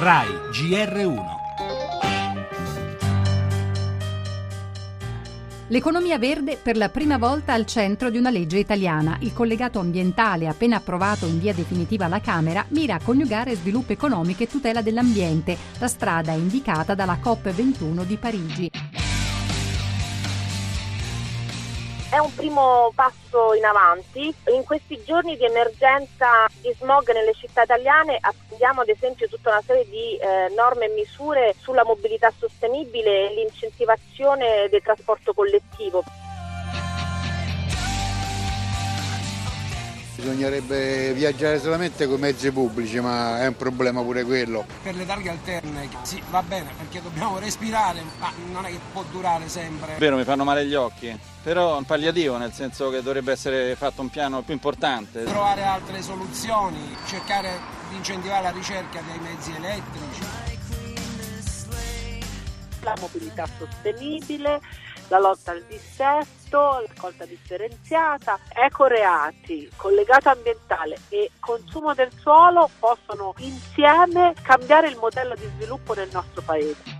RAI GR1 L'economia verde per la prima volta al centro di una legge italiana. Il collegato ambientale, appena approvato in via definitiva alla Camera, mira a coniugare sviluppo economico e tutela dell'ambiente. La strada indicata dalla COP21 di Parigi. È un primo passo in avanti. In questi giorni di emergenza di smog nelle città italiane attendiamo ad esempio tutta una serie di eh, norme e misure sulla mobilità sostenibile e l'incentivazione del trasporto collettivo. Bisognerebbe viaggiare solamente con mezzi pubblici, ma è un problema pure quello. Per le targhe alterne sì, va bene perché dobbiamo respirare, ma non è che può durare sempre. È vero, mi fanno male gli occhi, però è un palliativo, nel senso che dovrebbe essere fatto un piano più importante. Trovare altre soluzioni, cercare di incentivare la ricerca dei mezzi elettrici. La mobilità sostenibile, la lotta al dissesto, raccolta differenziata, ecoreati, collegato ambientale e consumo del suolo possono insieme cambiare il modello di sviluppo nel nostro Paese.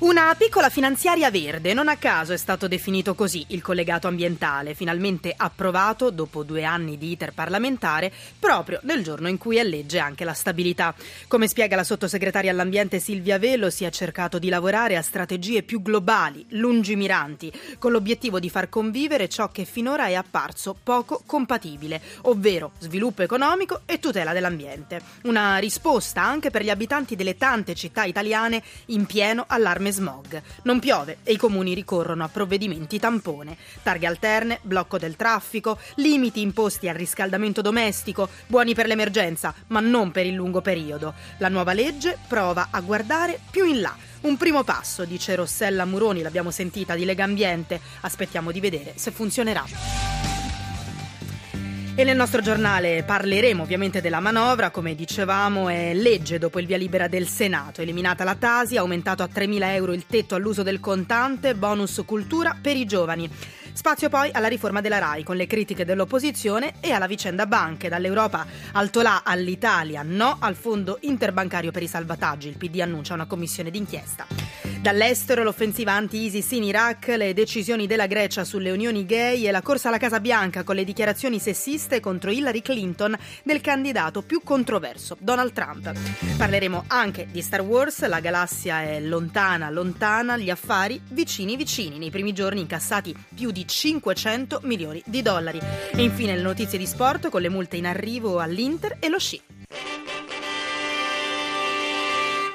Una piccola finanziaria verde, non a caso è stato definito così il collegato ambientale, finalmente approvato dopo due anni di iter parlamentare, proprio nel giorno in cui è legge anche la stabilità. Come spiega la sottosegretaria all'ambiente Silvia Velo, si è cercato di lavorare a strategie più globali, lungimiranti, con l'obiettivo di far convivere ciò che finora è apparso poco compatibile, ovvero sviluppo economico e tutela dell'ambiente. Una risposta anche per gli abitanti delle tante città italiane in pieno allarme smog. Non piove e i comuni ricorrono a provvedimenti tampone. Targhe alterne, blocco del traffico, limiti imposti al riscaldamento domestico, buoni per l'emergenza, ma non per il lungo periodo. La nuova legge prova a guardare più in là. Un primo passo, dice Rossella Muroni, l'abbiamo sentita di Lega Ambiente. Aspettiamo di vedere se funzionerà. E nel nostro giornale parleremo ovviamente della manovra, come dicevamo è legge dopo il via libera del Senato, eliminata la Tasi, aumentato a 3.000 euro il tetto all'uso del contante, bonus cultura per i giovani. Spazio poi alla riforma della RAI con le critiche dell'opposizione e alla vicenda banche, dall'Europa al Tolà all'Italia, no al fondo interbancario per i salvataggi, il PD annuncia una commissione d'inchiesta. Dall'estero l'offensiva anti-ISIS in Iraq, le decisioni della Grecia sulle unioni gay e la corsa alla Casa Bianca con le dichiarazioni sessiste contro Hillary Clinton del candidato più controverso, Donald Trump. Parleremo anche di Star Wars, la galassia è lontana, lontana, gli affari vicini, vicini. Nei primi giorni incassati più di 500 milioni di dollari. E infine le notizie di sport con le multe in arrivo all'Inter e lo sci.